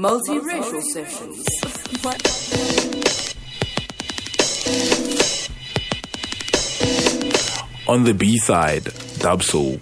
Multiracial sessions. On the B side, Dub Sole.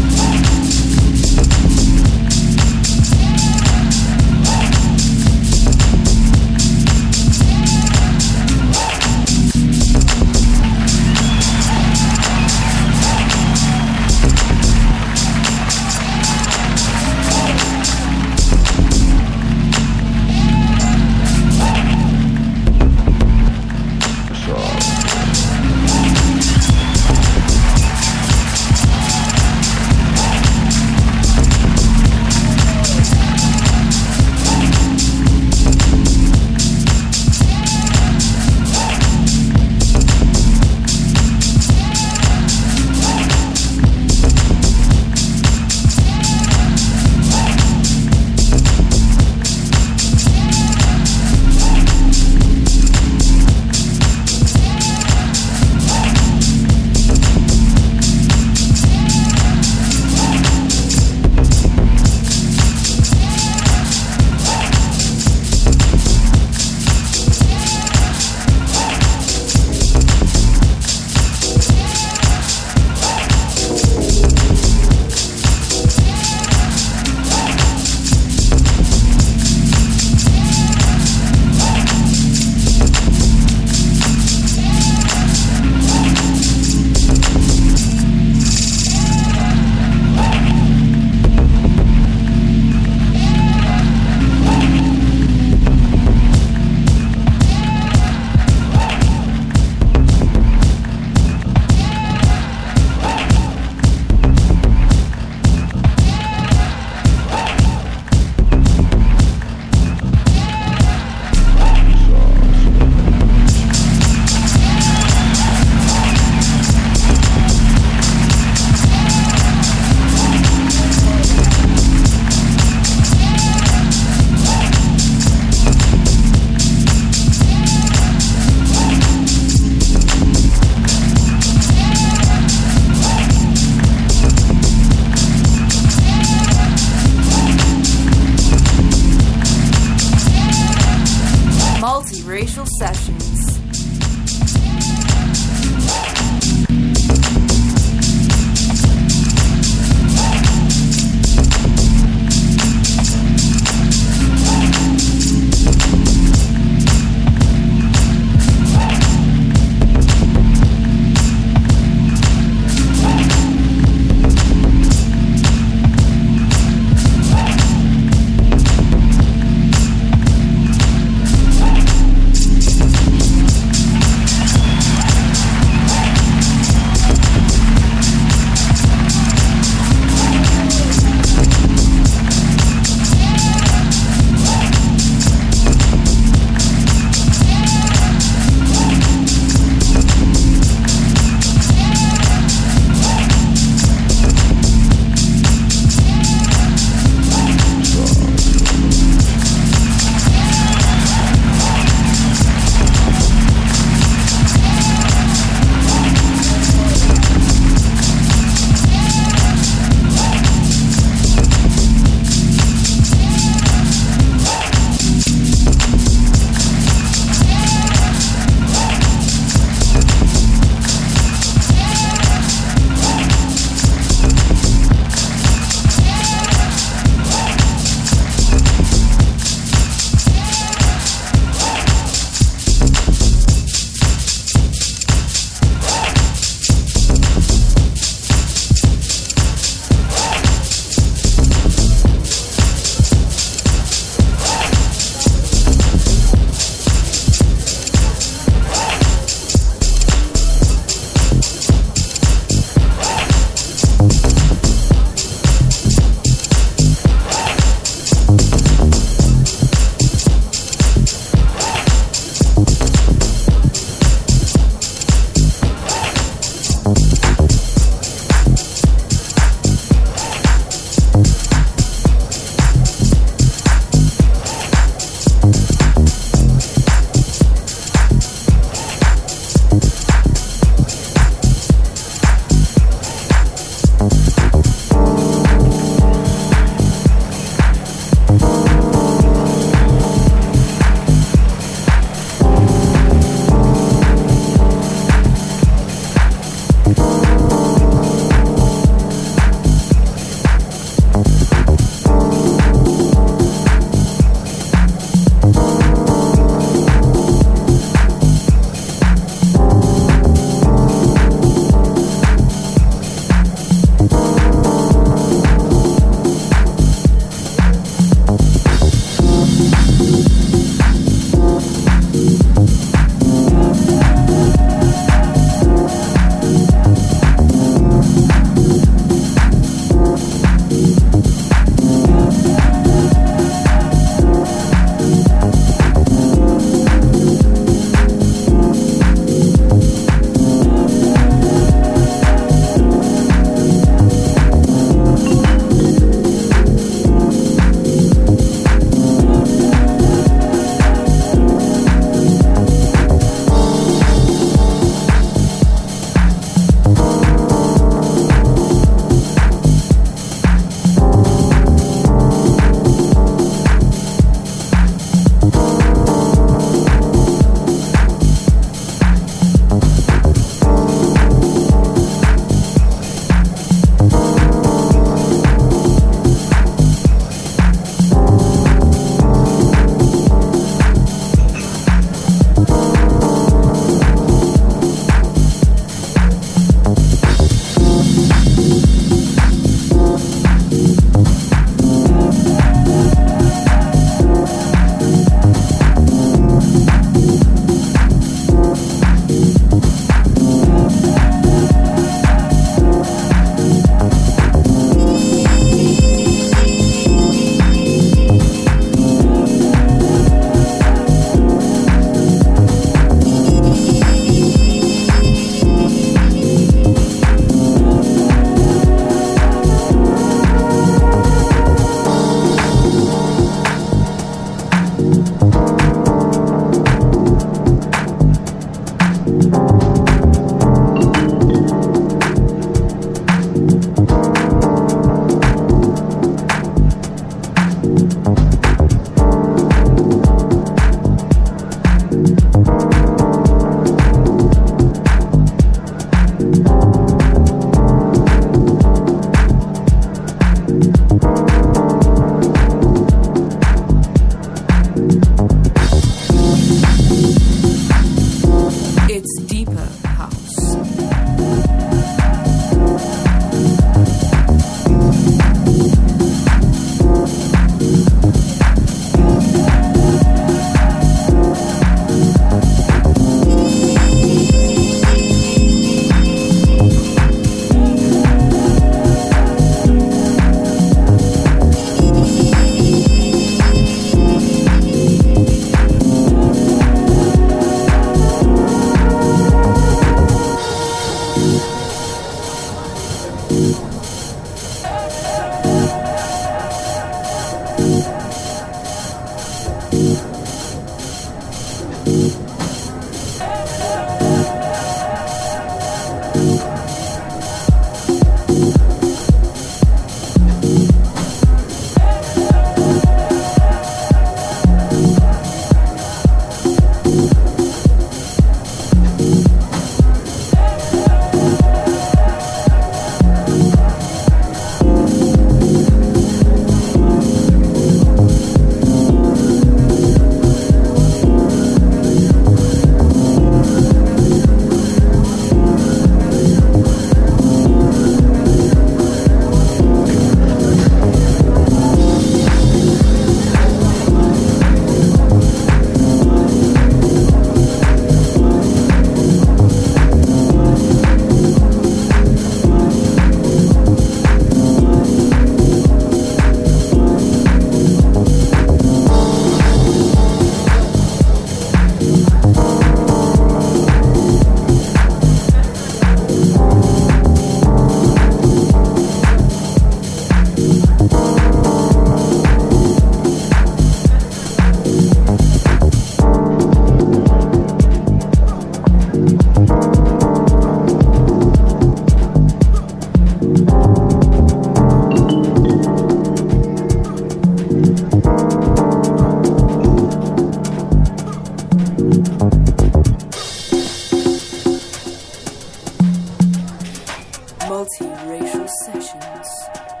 Multiracial sessions.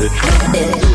The.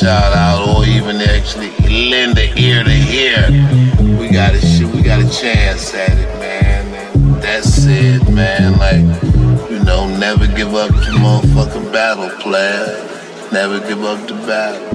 Shout out or even actually lend an ear to hear. We got a we got a chance at it, man. And that's it, man. Like, you know, never give up the motherfucking battle, player. Never give up the battle.